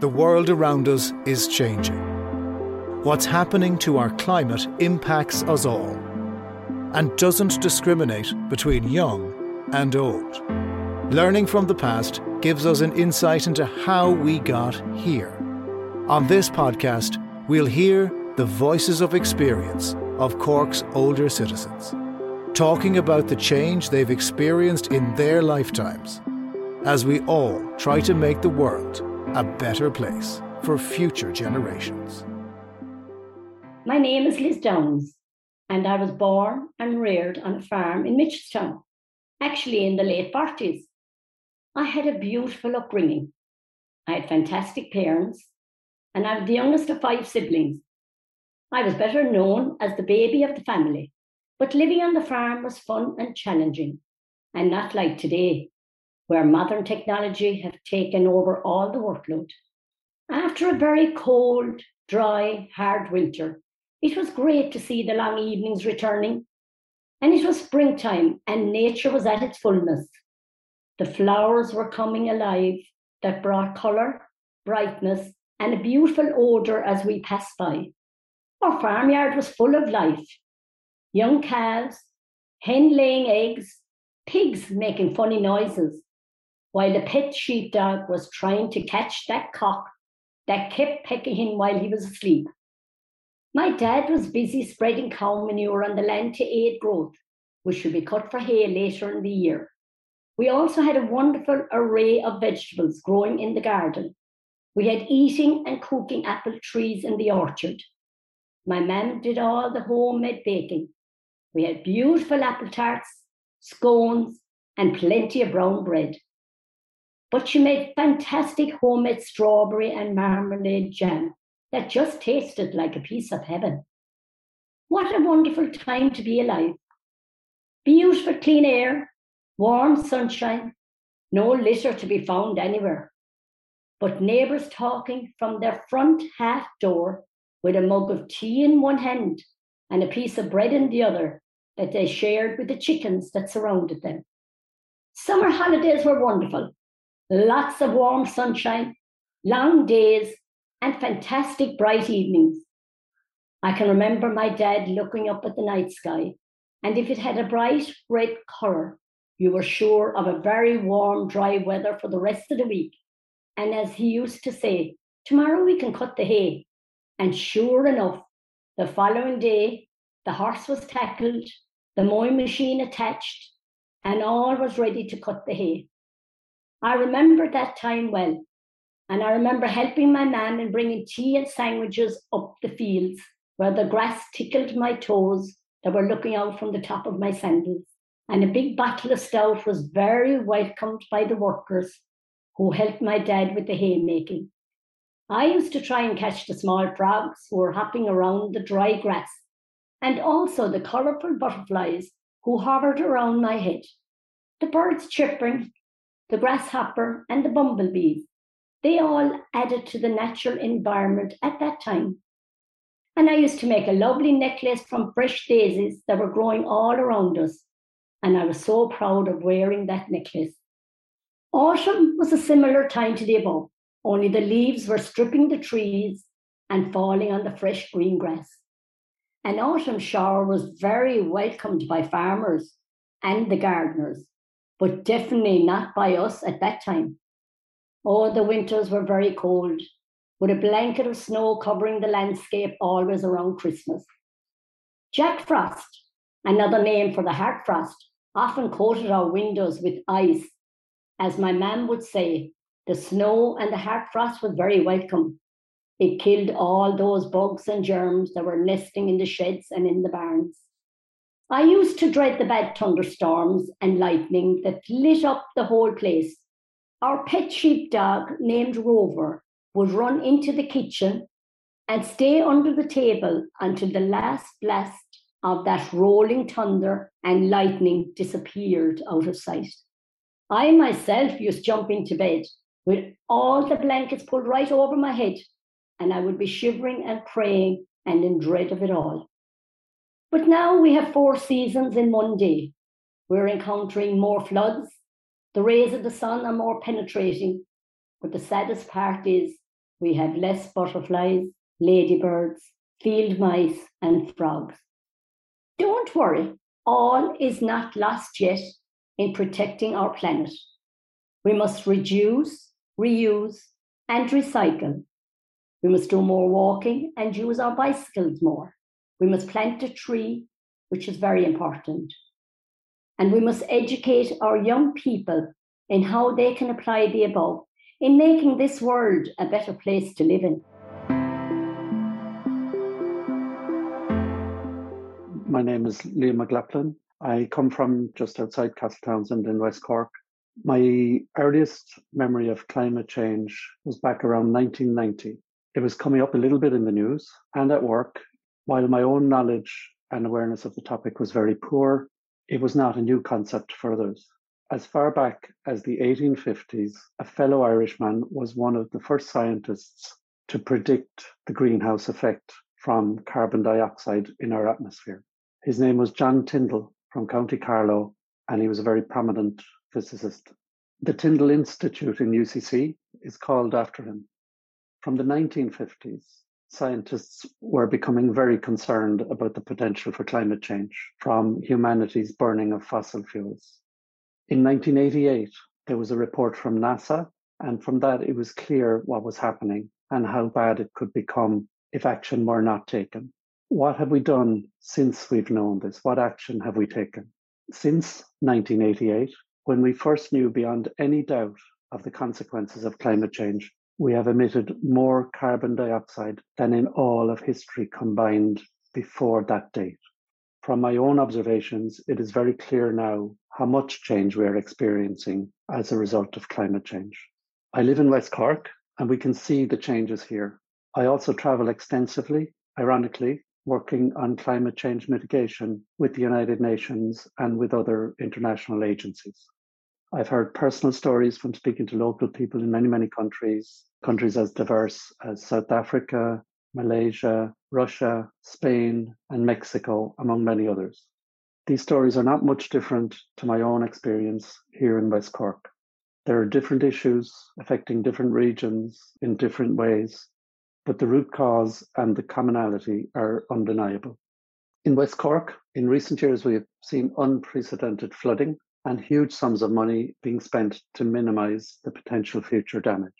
The world around us is changing. What's happening to our climate impacts us all and doesn't discriminate between young and old. Learning from the past gives us an insight into how we got here. On this podcast, we'll hear the voices of experience of Cork's older citizens, talking about the change they've experienced in their lifetimes as we all try to make the world a better place for future generations. My name is Liz Downs, and I was born and reared on a farm in Mitchelstown, actually in the late 40s. I had a beautiful upbringing. I had fantastic parents, and I'm the youngest of five siblings. I was better known as the baby of the family, but living on the farm was fun and challenging, and not like today, where modern technology have taken over all the workload. After a very cold, dry, hard winter, it was great to see the long evenings returning. And it was springtime, and nature was at its fullness. The flowers were coming alive that brought colour, brightness, and a beautiful odour as we passed by. Our farmyard was full of life young calves, hen laying eggs, pigs making funny noises, while the pet sheepdog was trying to catch that cock that kept pecking him while he was asleep. My dad was busy spreading cow manure on the land to aid growth, which should be cut for hay later in the year. We also had a wonderful array of vegetables growing in the garden. We had eating and cooking apple trees in the orchard. My mum did all the homemade baking. We had beautiful apple tarts, scones, and plenty of brown bread but she made fantastic homemade strawberry and marmalade jam that just tasted like a piece of heaven. What a wonderful time to be alive. Beautiful clean air, warm sunshine, no litter to be found anywhere. But neighbours talking from their front half door with a mug of tea in one hand and a piece of bread in the other that they shared with the chickens that surrounded them. Summer holidays were wonderful, lots of warm sunshine, long days, and fantastic bright evenings. I can remember my dad looking up at the night sky, and if it had a bright red colour, you were sure of a very warm, dry weather for the rest of the week. And as he used to say, tomorrow we can cut the hay. And sure enough, the following day, the horse was tackled, the mowing machine attached, and all was ready to cut the hay. I remember that time well. And I remember helping my man in bringing tea and sandwiches up the fields where the grass tickled my toes that were looking out from the top of my sandals. And a big bottle of stout was very welcomed by the workers who helped my dad with the haymaking. I used to try and catch the small frogs who were hopping around the dry grass, and also the colourful butterflies who hovered around my head. The birds chirping the grasshopper, and the bumblebees. They all added to the natural environment at that time. And I used to make a lovely necklace from fresh daisies that were growing all around us. And I was so proud of wearing that necklace. Autumn was a similar time to the above, only the leaves were stripping the trees and falling on the fresh green grass. An autumn shower was very welcomed by farmers and the gardeners but definitely not by us at that time. Oh, the winters were very cold, with a blanket of snow covering the landscape always around Christmas. Jack Frost, another name for the hard frost, often coated our windows with ice. As my mam would say, the snow and the hard frost was very welcome. It killed all those bugs and germs that were nesting in the sheds and in the barns. I used to dread the bad thunderstorms and lightning that lit up the whole place. Our pet sheepdog, named Rover, would run into the kitchen and stay under the table until the last blast of that rolling thunder and lightning disappeared out of sight. I myself used to jump into bed with all the blankets pulled right over my head, and I would be shivering and praying and in dread of it all. But now we have four seasons in one day. We're encountering more floods. The rays of the sun are more penetrating. But the saddest part is We have less butterflies, ladybirds, field mice, and frogs. Don't worry, all is not lost yet in protecting our planet. We must reduce, reuse, and recycle. We must do more walking and use our bicycles more. We must plant a tree, which is very important. And we must educate our young people in how they can apply the above in making this world a better place to live in. My name is Liam McLaughlin. I come from just outside Castletownsend in West Cork. My earliest memory of climate change was back around 1990. It was coming up a little bit in the news and at work. While my own knowledge and awareness of the topic was very poor, it was not a new concept for others. As far back as the 1850s, a fellow Irishman was one of the first scientists to predict the greenhouse effect from carbon dioxide in our atmosphere. His name was John Tyndall from County Carlow, and he was a very prominent physicist. The Tyndall Institute in UCC is called after him. From the 1950s, scientists were becoming very concerned about the potential for climate change from humanity's burning of fossil fuels. In 1988, there was a report from NASA, and from that, it was clear what was happening and how bad it could become if action were not taken. What have we done since we've known this? What action have we taken? Since 1988, when we first knew beyond any doubt of the consequences of climate change, we have emitted more carbon dioxide than in all of history combined before that date. From my own observations, it is very clear now how much change we are experiencing as a result of climate change. I live in West Cork and we can see the changes here. I also travel extensively, ironically, working on climate change mitigation with the United Nations and with other international agencies. I've heard personal stories from speaking to local people in many, many countries, countries as diverse as South Africa, Malaysia, Russia, Spain, and Mexico, among many others. These stories are not much different to my own experience here in West Cork. There are different issues affecting different regions in different ways, but the root cause and the commonality are undeniable. In West Cork, in recent years, we have seen unprecedented flooding and huge sums of money being spent to minimize the potential future damage.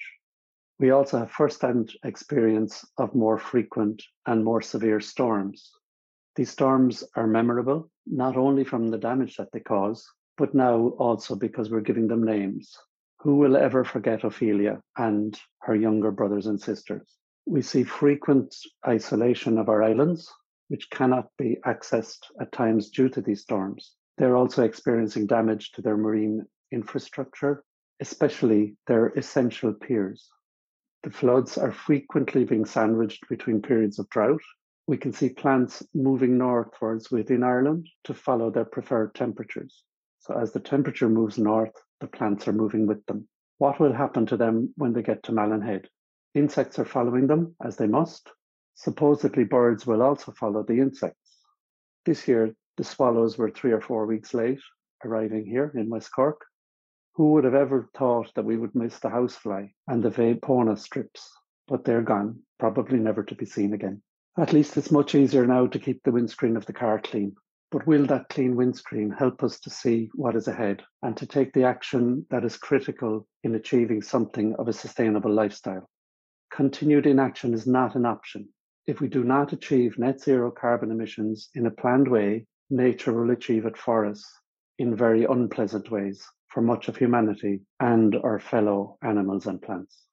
We also have first-hand experience of more frequent and more severe storms, these storms are memorable, not only from the damage that they cause, but now also because we're giving them names. Who will ever forget Ophelia and her younger brothers and sisters? We see frequent isolation of our islands, which cannot be accessed at times due to these storms. They're also experiencing damage to their marine infrastructure, especially their essential piers. The floods are frequently being sandwiched between periods of drought we can see plants moving northwards within Ireland to follow their preferred temperatures. So as the temperature moves north, the plants are moving with them. What will happen to them when they get to Malin Insects are following them as they must. Supposedly birds will also follow the insects. This year, the swallows were three or four weeks late arriving here in West Cork. Who would have ever thought that we would miss the housefly and the Vapona strips? But they're gone, probably never to be seen again. At least it's much easier now to keep the windscreen of the car clean. But will that clean windscreen help us to see what is ahead and to take the action that is critical in achieving something of a sustainable lifestyle? Continued inaction is not an option. If we do not achieve net zero carbon emissions in a planned way, nature will achieve it for us in very unpleasant ways for much of humanity and our fellow animals and plants.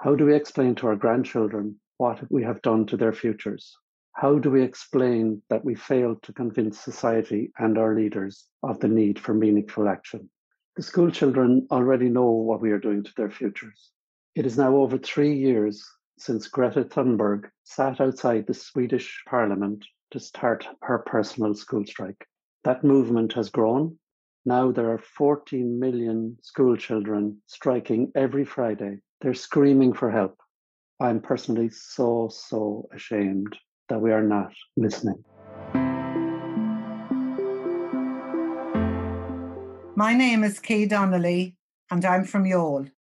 How do we explain to our grandchildren what we have done to their futures? How do we explain that we failed to convince society and our leaders of the need for meaningful action? The school children already know what we are doing to their futures. It is now over three years since Greta Thunberg sat outside the Swedish parliament to start her personal school strike. That movement has grown. Now there are 14 million school children striking every Friday. They're screaming for help. I'm personally so, so ashamed that we are not listening. My name is Kay Donnelly and I'm from Youghal.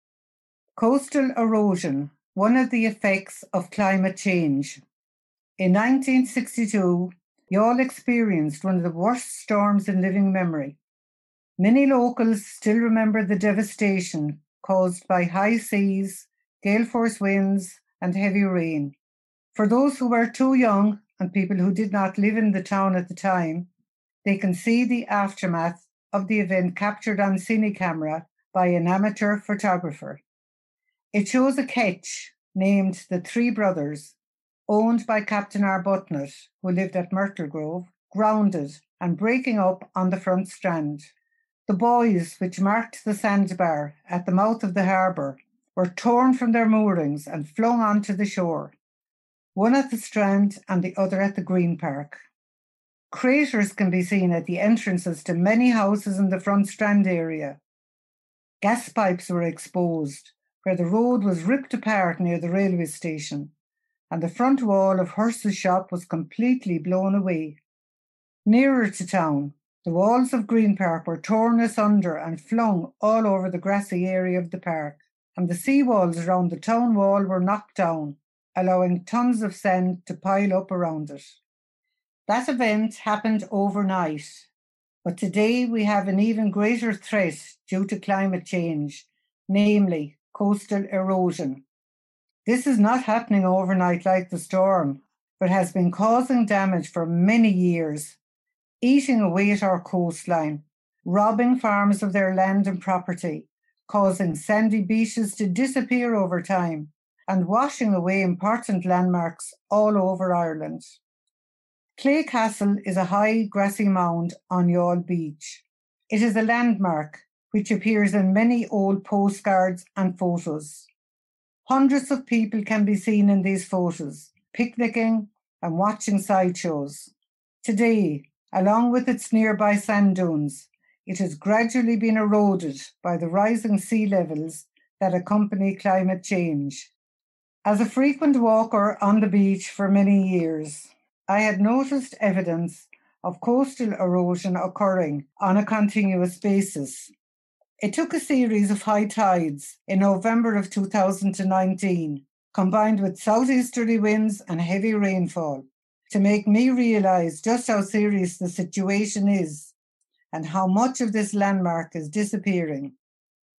Coastal erosion one of the effects of climate change. In 1962, Youghal experienced one of the worst storms in living memory. Many locals still remember the devastation caused by high seas, gale force winds, and heavy rain. For those who were too young and people who did not live in the town at the time, they can see the aftermath of the event captured on cine camera by an amateur photographer. It shows a ketch named the Three Brothers, owned by Captain Arbuthnot, who lived at Myrtle Grove, grounded and breaking up on the front strand. The buoys, which marked the sandbar at the mouth of the harbour, were torn from their moorings and flung onto the shore, one at the strand and the other at the Green Park. Craters can be seen at the entrances to many houses in the front strand area. Gas pipes were exposed, where the road was ripped apart near the railway station, and the front wall of Hearst's shop was completely blown away. Nearer to town, the walls of Green Park were torn asunder and flung all over the grassy area of the park, and the sea walls around the town wall were knocked down, allowing tons of sand to pile up around it. That event happened overnight, but today we have an even greater threat due to climate change, namely coastal erosion. This is not happening overnight like the storm, but has been causing damage for many years eating away at our coastline, robbing farms of their land and property, causing sandy beaches to disappear over time, and washing away important landmarks all over Ireland. Clay Castle is a high grassy mound on Youghal Beach. It is a landmark which appears in many old postcards and photos. Hundreds of people can be seen in these photos, picnicking and watching sideshows. Today, Along with its nearby sand dunes, it has gradually been eroded by the rising sea levels that accompany climate change. As a frequent walker on the beach for many years, I had noticed evidence of coastal erosion occurring on a continuous basis. It took a series of high tides in November of 2019, combined with southeasterly winds and heavy rainfall, to make me realize just how serious the situation is and how much of this landmark is disappearing.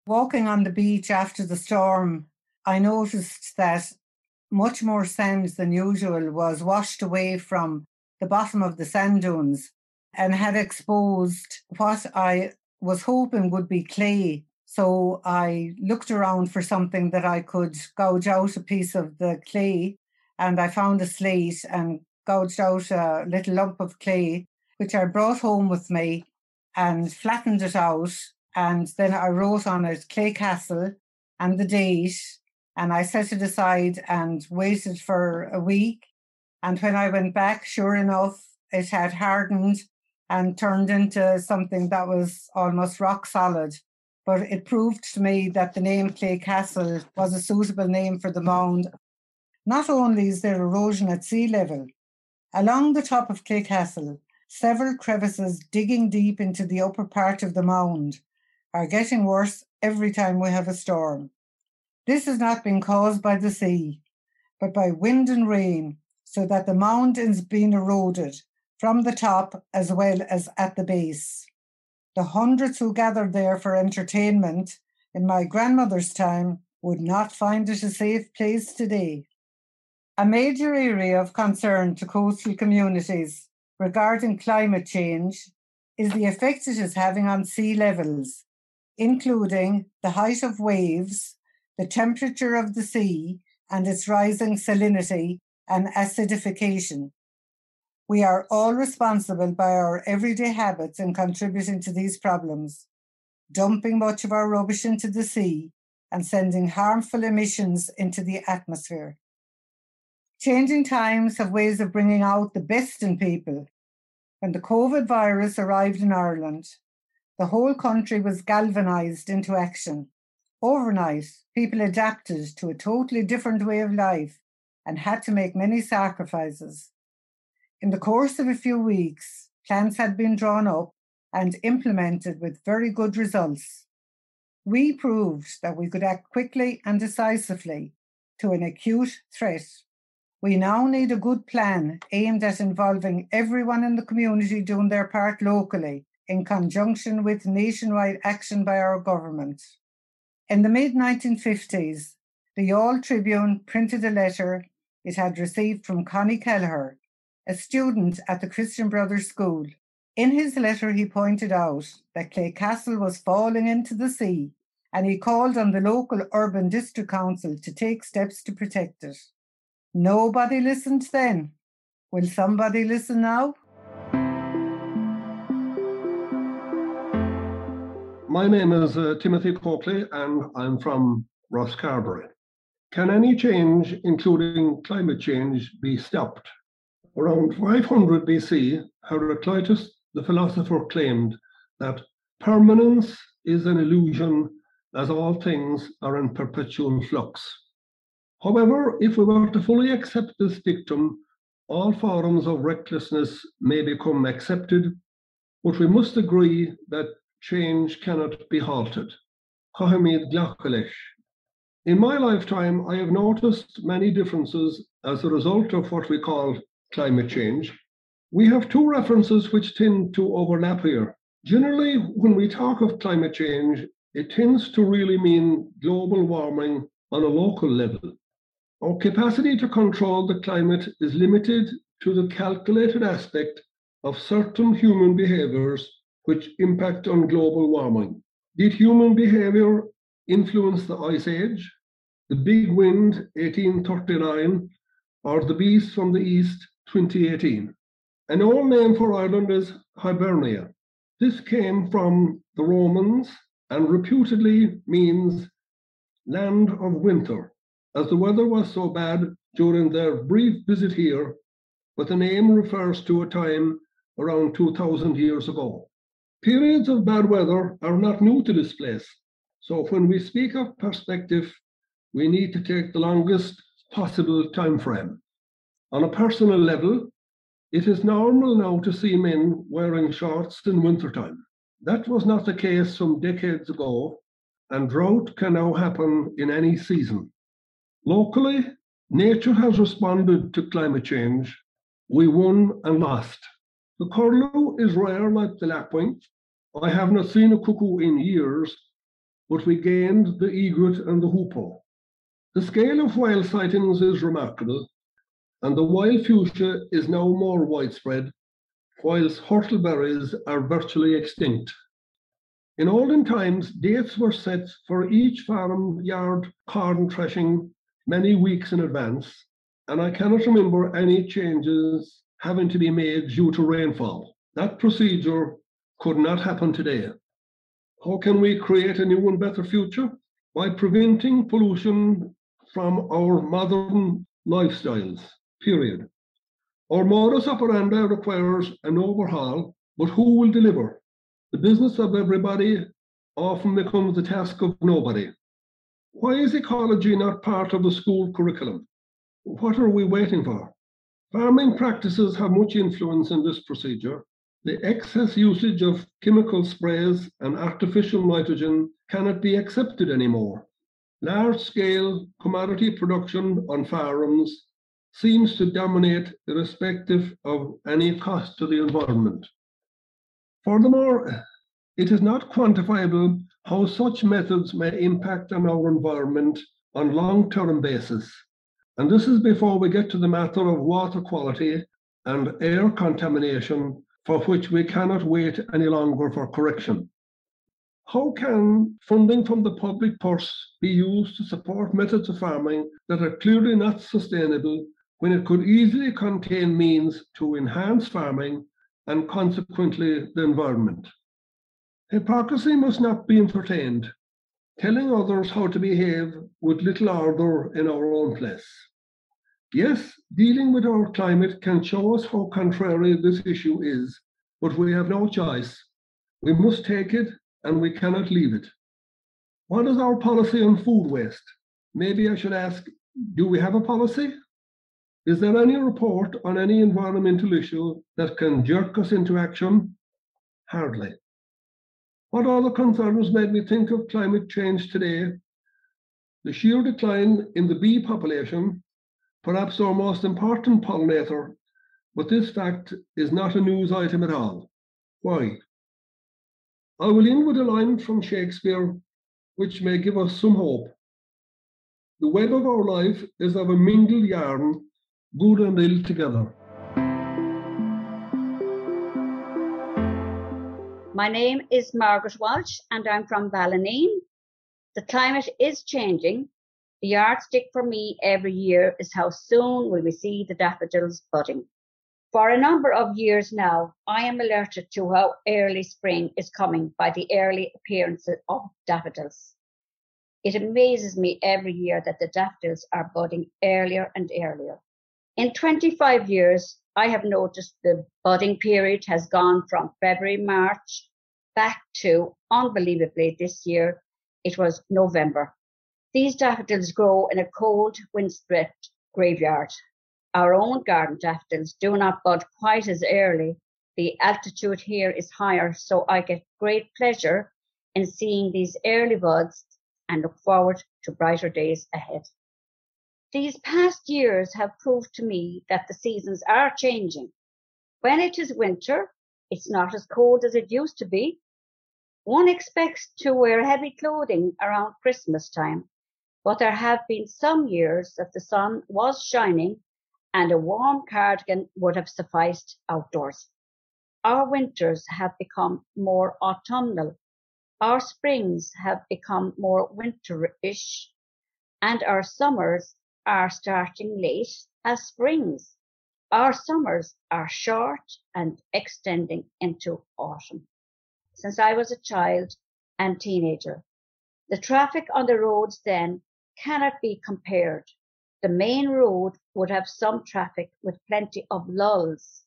Walking on the beach after the storm, I noticed that much more sand than usual was washed away from the bottom of the sand dunes and had exposed what I was hoping would be clay. So I looked around for something that I could gouge out a piece of the clay and I found a slate and gouged out a little lump of clay, which I brought home with me and flattened it out. And then I wrote on it Clay Castle and the date. And I set it aside and waited for a week. And when I went back, sure enough, it had hardened and turned into something that was almost rock solid. But it proved to me that the name Clay Castle was a suitable name for the mound. Not only is there erosion at sea level, Along the top of Clay Castle, several crevices digging deep into the upper part of the mound are getting worse every time we have a storm. This has not been caused by the sea, but by wind and rain, so that the mound is being eroded from the top as well as at the base. The hundreds who gathered there for entertainment in my grandmother's time would not find it a safe place today. A major area of concern to coastal communities regarding climate change is the effect it is having on sea levels, including the height of waves, the temperature of the sea, and its rising salinity and acidification. We are all responsible by our everyday habits in contributing to these problems, dumping much of our rubbish into the sea and sending harmful emissions into the atmosphere. Changing times have ways of bringing out the best in people. When the COVID virus arrived in Ireland, the whole country was galvanized into action. Overnight, people adapted to a totally different way of life and had to make many sacrifices. In the course of a few weeks, plans had been drawn up and implemented with very good results. We proved that we could act quickly and decisively to an acute threat. We now need a good plan aimed at involving everyone in the community doing their part locally in conjunction with nationwide action by our government. In the mid 1950s, the Youghal Tribune printed a letter it had received from Connie Kelleher, a student at the Christian Brothers School. In his letter, he pointed out that Clay Castle was falling into the sea and he called on the local urban district council to take steps to protect it. Nobody listened then. Will somebody listen now? My name is uh, Timothy Coakley and I'm from Rosscarbery. Can any change, including climate change, be stopped? Around 500 BC, Heraclitus the philosopher claimed that permanence is an illusion as all things are in perpetual flux. However, if we were to fully accept this dictum, all forms of recklessness may become accepted, but we must agree that change cannot be halted. In my lifetime, I have noticed many differences as a result of what we call climate change. We have two references which tend to overlap here. Generally, when we talk of climate change, it tends to really mean global warming on a local level. Our capacity to control the climate is limited to the calculated aspect of certain human behaviors which impact on global warming. Did human behavior influence the Ice Age, the Big Wind 1839, or the Beast from the East 2018? An old name for Ireland is Hibernia. This came from the Romans and reputedly means land of winter, as the weather was so bad during their brief visit here, but the name refers to a time around 2,000 years ago. Periods of bad weather are not new to this place, so when we speak of perspective, we need to take the longest possible time frame. On a personal level, it is normal now to see men wearing shorts in wintertime. That was not the case some decades ago, and drought can now happen in any season. Locally, nature has responded to climate change. We won and lost. The curlew is rare like the lapwing. I have not seen a cuckoo in years, but we gained the egret and the hoopoe. The scale of wild sightings is remarkable, and the wild fuchsia is now more widespread whilst whortleberries are virtually extinct. In olden times, dates were set for each farmyard corn threshing many weeks in advance, and I cannot remember any changes having to be made due to rainfall. That procedure could not happen today. How can we create a new and better future? By preventing pollution from our modern lifestyles, period. Our modus operandi requires an overhaul, but who will deliver? The business of everybody often becomes the task of nobody. Why is ecology not part of the school curriculum? What are we waiting for? Farming practices have much influence in this procedure. The excess usage of chemical sprays and artificial nitrogen cannot be accepted anymore. Large scale commodity production on farms seems to dominate irrespective of any cost to the environment. Furthermore, it is not quantifiable how such methods may impact on our environment on long-term basis. And this is before we get to the matter of water quality and air contamination for which we cannot wait any longer for correction. How can funding from the public purse be used to support methods of farming that are clearly not sustainable when it could easily contain means to enhance farming and consequently the environment. Hypocrisy must not be entertained, telling others how to behave with little order in our own place. Yes, dealing with our climate can show us how contrary this issue is, but we have no choice. We must take it and we cannot leave it. What is our policy on food waste? Maybe I should ask do we have a policy? Is there any report on any environmental issue that can jerk us into action? Hardly. What other concerns made me think of climate change today? The sheer decline in the bee population, perhaps our most important pollinator, but this fact is not a news item at all. Why? I will end with a line from Shakespeare which may give us some hope. The web of our life is of a mingled yarn, good and ill together. My name is Margaret Walsh and I'm from Ballineen. The climate is changing. The yardstick for me every year is how soon will we see the daffodils budding. For a number of years now, I am alerted to how early spring is coming by the early appearance of daffodils. It amazes me every year that the daffodils are budding earlier and earlier. In 25 years, I have noticed the budding period has gone from February, March back to unbelievably this year, it was November. These daffodils grow in a cold, windswept graveyard. Our own garden daffodils do not bud quite as early. The altitude here is higher, so I get great pleasure in seeing these early buds and look forward to brighter days ahead. These past years have proved to me that the seasons are changing. When it is winter, it's not as cold as it used to be. One expects to wear heavy clothing around Christmas time, but there have been some years that the sun was shining and a warm cardigan would have sufficed outdoors. Our winters have become more autumnal. Our springs have become more winterish and our summers are starting late as springs. Our summers are short and extending into autumn. Since I was a child and teenager, the traffic on the roads then cannot be compared. The main road would have some traffic with plenty of lulls.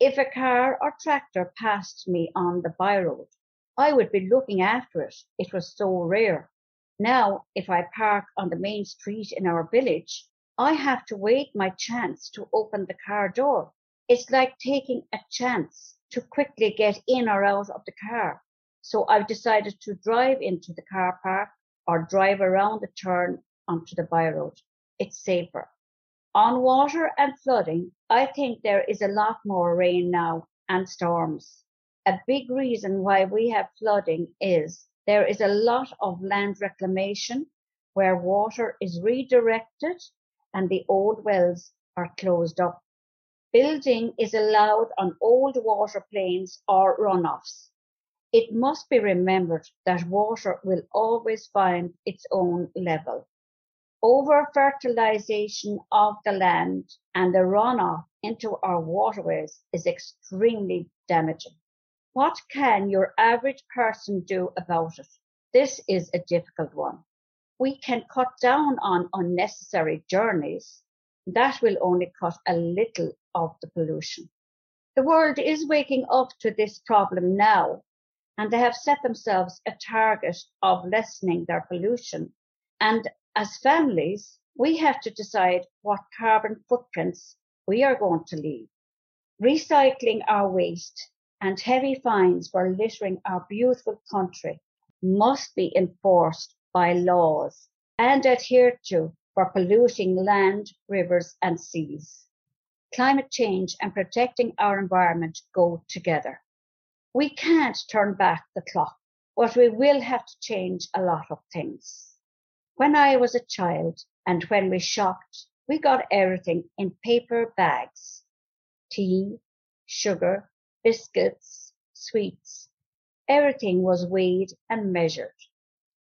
If a car or tractor passed me on the byroad, I would be looking after it. It was so rare. Now, if I park on the main street in our village, I have to wait my chance to open the car door. It's like taking a chance to quickly get in or out of the car. So I've decided to drive into the car park or drive around the turn onto the byroad. It's safer. On water and flooding, I think there is a lot more rain now and storms. A big reason why we have flooding is there is a lot of land reclamation where water is redirected and the old wells are closed up. Building is allowed on old water plains or runoffs. It must be remembered that water will always find its own level. Over fertilization of the land and the runoff into our waterways is extremely damaging. What can your average person do about it? This is a difficult one. We can cut down on unnecessary journeys. That will only cut a little of the pollution. The world is waking up to this problem now, and they have set themselves a target of lessening their pollution. And as families, we have to decide what carbon footprints we are going to leave. Recycling our waste and heavy fines for littering our beautiful country must be enforced by laws and adhered to for polluting land, rivers and seas. Climate change and protecting our environment go together. We can't turn back the clock, but we will have to change a lot of things. When I was a child and when we shopped, we got everything in paper bags. Tea, sugar, biscuits, sweets. Everything was weighed and measured.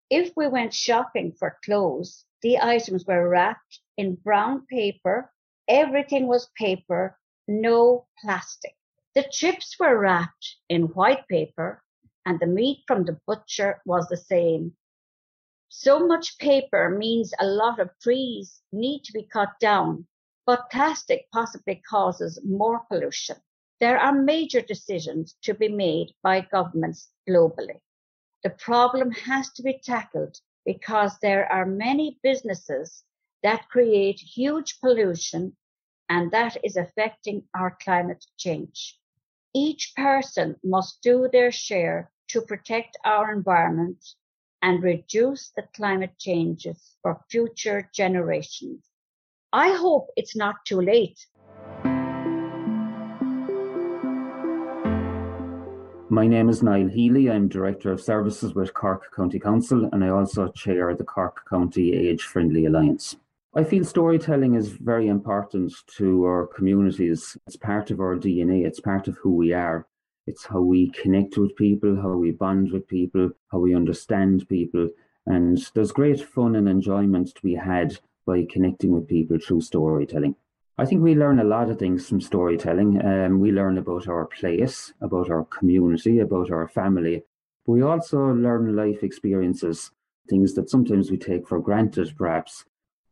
If we went shopping for clothes, the items were wrapped in brown paper. Everything was paper, no plastic. The chips were wrapped in white paper and the meat from the butcher was the same. So much paper means a lot of trees need to be cut down, but plastic possibly causes more pollution. There are major decisions to be made by governments globally. The problem has to be tackled because there are many businesses that create huge pollution and that is affecting our climate change. Each person must do their share to protect our environment and reduce the climate changes for future generations. I hope it's not too late. My name is Niall Healy. I'm Director of Services with Cork County Council and I also chair the Cork County Age Friendly Alliance. I feel storytelling is very important to our communities. It's part of our DNA, it's part of who we are. It's how we connect with people, how we bond with people, how we understand people. And there's great fun and enjoyment to be had by connecting with people through storytelling. I think we learn a lot of things from storytelling. Um, we learn about our place, about our community, about our family. We also learn life experiences, things that sometimes we take for granted, perhaps.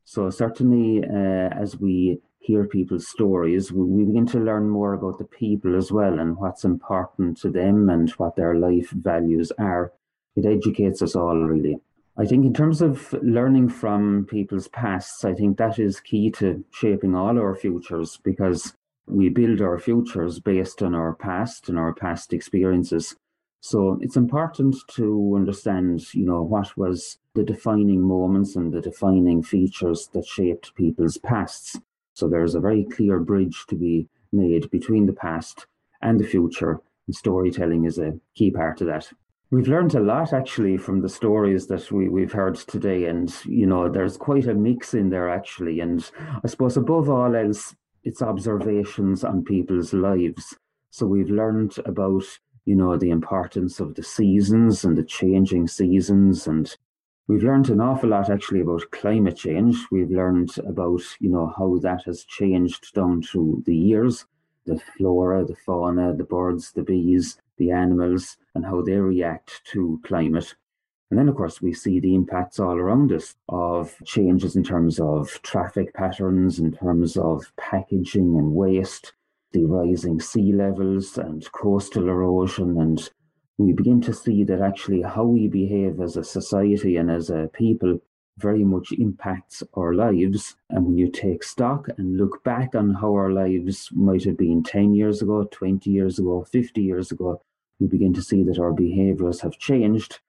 So, certainly, uh, as we hear people's stories, we begin to learn more about the people as well and what's important to them and what their life values are. It educates us all, really. I think, in terms of learning from people's pasts, I think that is key to shaping all our futures because we build our futures based on our past and our past experiences. So it's important to understand, you know, what was the defining moments and the defining features that shaped people's pasts. So there's a very clear bridge to be made between the past and the future, and storytelling is a key part of that. We've learned a lot actually from the stories that we, we've heard today, and you know, there's quite a mix in there actually. And I suppose above all else, it's observations on people's lives. So we've learned about, you know, the importance of the seasons and the changing seasons and We've learned an awful lot actually about climate change. We've learned about, you know, how that has changed down through the years, the flora, the fauna, the birds, the bees, the animals and how they react to climate. And then, of course, we see the impacts all around us of changes in terms of traffic patterns, in terms of packaging and waste, the rising sea levels and coastal erosion. And we begin to see that actually how we behave as a society and as a people very much impacts our lives. And when you take stock and look back on how our lives might have been 10 years ago, 20 years ago, 50 years ago, we begin to see that our behaviors have changed.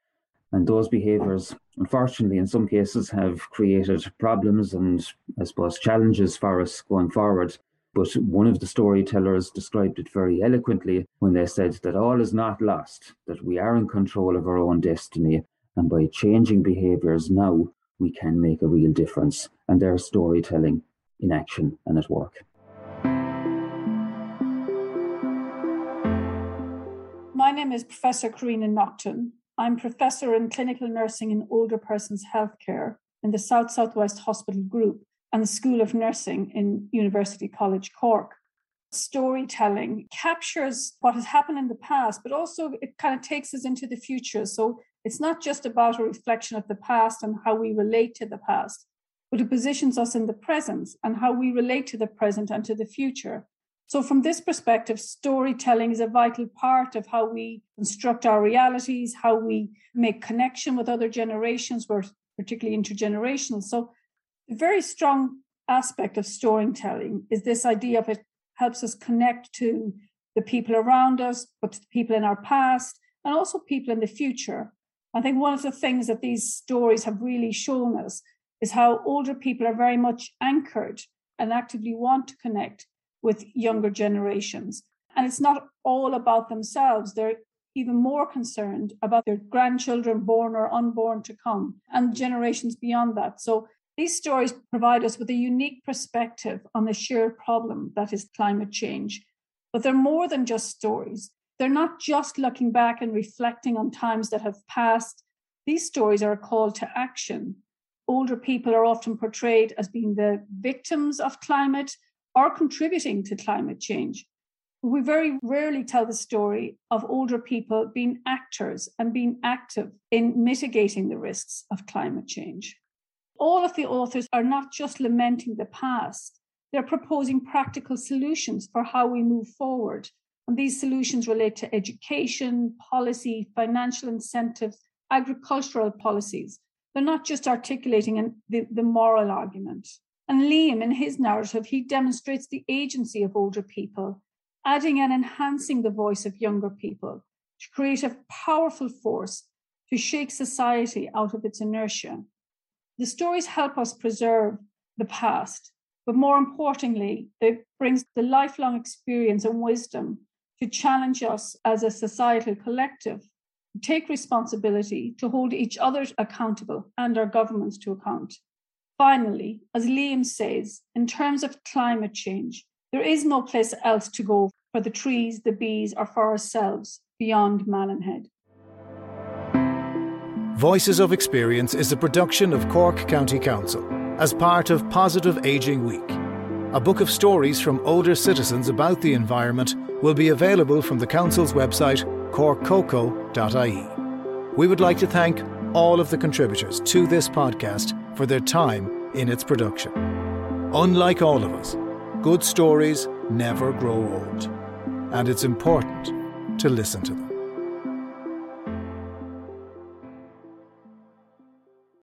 And those behaviors, unfortunately, in some cases, have created problems and, I suppose, challenges for us going forward. But one of the storytellers described it very eloquently when they said that all is not lost, that we are in control of our own destiny. And by changing behaviors now, we can make a real difference. And there's storytelling in action and at work. Name is Professor Corina Naughton. I'm Professor in Clinical Nursing in Older Persons Healthcare in the South Southwest Hospital Group and the School of Nursing in University College Cork. Storytelling captures what has happened in the past, but also it kind of takes us into the future. So it's not just about a reflection of the past and how we relate to the past, but it positions us in the present and how we relate to the present and to the future. So, from this perspective, storytelling is a vital part of how we construct our realities, how we make connection with other generations, we're particularly intergenerational. So, a very strong aspect of storytelling is this idea of it helps us connect to the people around us, but the people in our past, and also people in the future. I think one of the things that these stories have really shown us is how older people are very much anchored and actively want to connect with younger generations. And it's not all about themselves. They're even more concerned about their grandchildren, born or unborn, to come, and generations beyond that. So these stories provide us with a unique perspective on the shared problem that is climate change. But they're more than just stories. They're not just looking back and reflecting on times that have passed. These stories are a call to action. Older people are often portrayed as being the victims of climate are contributing to climate change. We very rarely tell the story of older people being actors and being active in mitigating the risks of climate change. All of the authors are not just lamenting the past, they're proposing practical solutions for how we move forward. And these solutions relate to education, policy, financial incentives, agricultural policies. They're not just articulating an, the, the moral argument. And Liam, in his narrative, he demonstrates the agency of older people, adding and enhancing the voice of younger people to create a powerful force to shake society out of its inertia. The stories help us preserve the past, but more importantly, it brings the lifelong experience and wisdom to challenge us as a societal collective to take responsibility, to hold each other accountable and our governments to account. Finally, as Liam says, in terms of climate change, there is no place else to go for the trees, the bees, or for ourselves beyond Malin Voices of Experience is a production of Cork County Council as part of Positive Aging Week. A book of stories from older citizens about the environment will be available from the Council's website, corkcoco.ie. We would like to thank all of the contributors to this podcast for their time in its production. Unlike all of us, good stories never grow old, and it's important to listen to them.